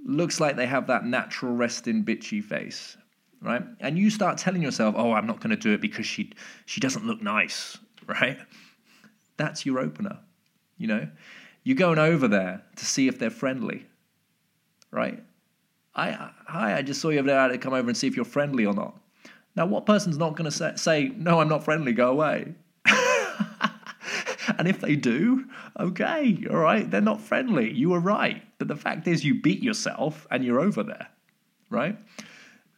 looks like they have that natural resting bitchy face, right? And you start telling yourself, "Oh, I'm not going to do it because she she doesn't look nice," right? That's your opener. You know, you're going over there to see if they're friendly, right? I hi, I just saw you over there to come over and see if you're friendly or not. Now, what person's not going to say, say, "No, I'm not friendly. Go away"? And if they do, okay, all right, they're not friendly. You were right. But the fact is, you beat yourself and you're over there, right?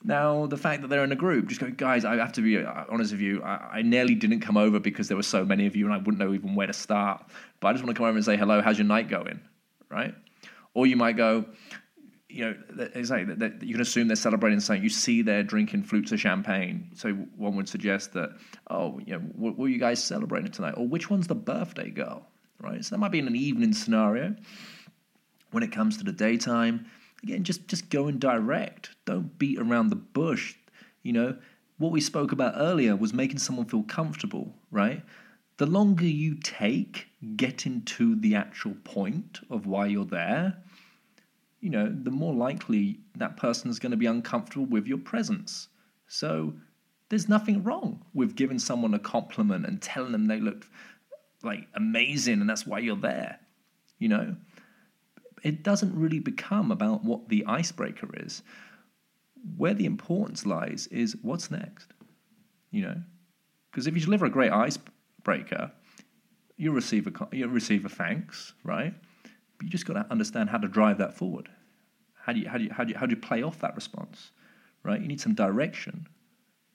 Now, the fact that they're in a group, just go, guys, I have to be uh, honest with you. I, I, nearly didn't come over because there were so many of you and I wouldn't know even where to start. But I just want to come over and say, hello, how's your night going? right? Or you might go, you know, like that, you can assume they're celebrating something. You see they're drinking flutes of champagne. So one would suggest that, oh, you know, what were you guys celebrating tonight? Or which one's the birthday girl, right? So that might be in an evening scenario. When it comes to the daytime, again, just just go in direct. Don't beat around the bush. You know, what we spoke about earlier was making someone feel comfortable, right? The longer you take getting to the actual point of why you're there, you know, the more likely that person is going to be uncomfortable with your presence. So there's nothing wrong with giving someone a compliment and telling them they look like amazing and that's why you're there. You know, it doesn't really become about what the icebreaker is. Where the importance lies is what's next. You know, because if you deliver a great icebreaker, you receive a you receive a thanks, right? You just got to understand how to drive that forward. How do you how do you how do you, how do you play off that response, right? You need some direction,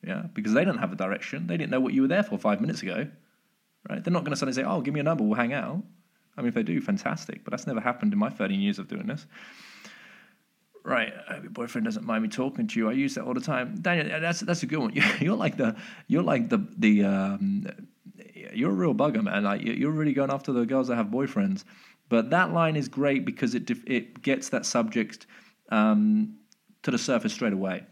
yeah, because they don't have a direction. They didn't know what you were there for five minutes ago, right? They're not going to suddenly say, "Oh, give me a number, we'll hang out." I mean, if they do, fantastic. But that's never happened in my 13 years of doing this. Right, your boyfriend doesn't mind me talking to you. I use that all the time. Daniel, that's that's a good one. You're like the you're like the the um, you're a real bugger, man. Like you're really going after the girls that have boyfriends. But that line is great because it it gets that subject um, to the surface straight away.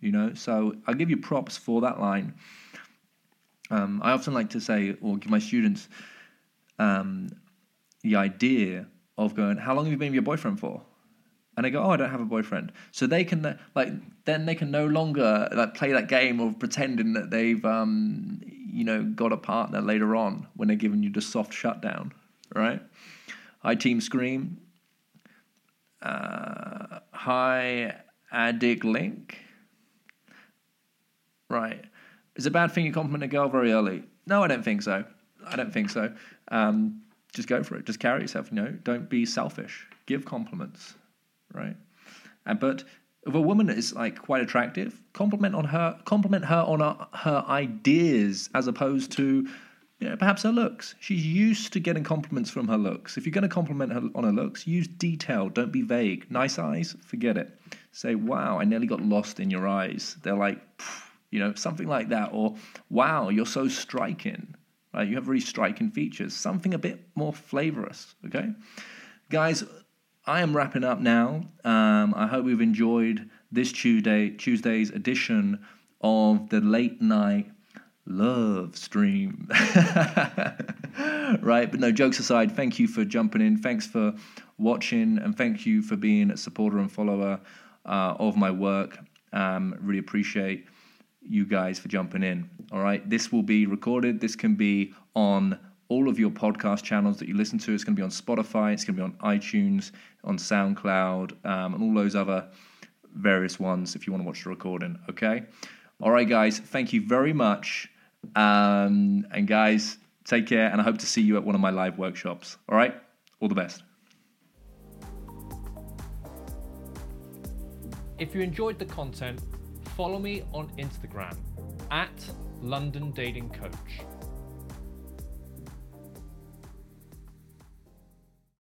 You know, so I give you props for that line. Um, I often like to say, or give my students um, the idea of going, "How long have you been with your boyfriend for?" and they go, "Oh, I don't have a boyfriend," so they can like then they can no longer like play that game of pretending that they've um, you know got a partner later on when they're giving you the soft shutdown, right? Hi, Team Scream. Uh, hi, Addict Link. Right. Is it a bad thing you compliment a girl very early? No, I don't think so. I don't think so. Um, just go for it. Just carry yourself. You know, don't be selfish. Give compliments, right? And but if a woman is like quite attractive, compliment on her, compliment her on her, her ideas as opposed to know, perhaps her looks. She's used to getting compliments from her looks. If you're going to compliment her on her looks, use detail. Don't be vague. Nice eyes, forget it. Say, "Wow, I nearly got lost in your eyes." They're like, you know, something like that, or "Wow, you're so striking." Right? You have really striking features. Something a bit more flavorous. Okay, guys. I am wrapping up now. Um, I hope you've enjoyed this Tuesday Tuesday's edition of the late night love stream. right, but no jokes aside, thank you for jumping in. Thanks for watching, and thank you for being a supporter and follower uh, of my work. Um, really appreciate you guys for jumping in. All right, this will be recorded. This can be on all of your podcast channels that you listen to. It's going to be on Spotify. It's going to be on iTunes, on SoundCloud, um, and all those other various ones if you want to watch the recording. Okay. All right, guys. Thank you very much. Um, and guys, take care, and I hope to see you at one of my live workshops. All right, all the best. If you enjoyed the content, follow me on Instagram at London Dating Coach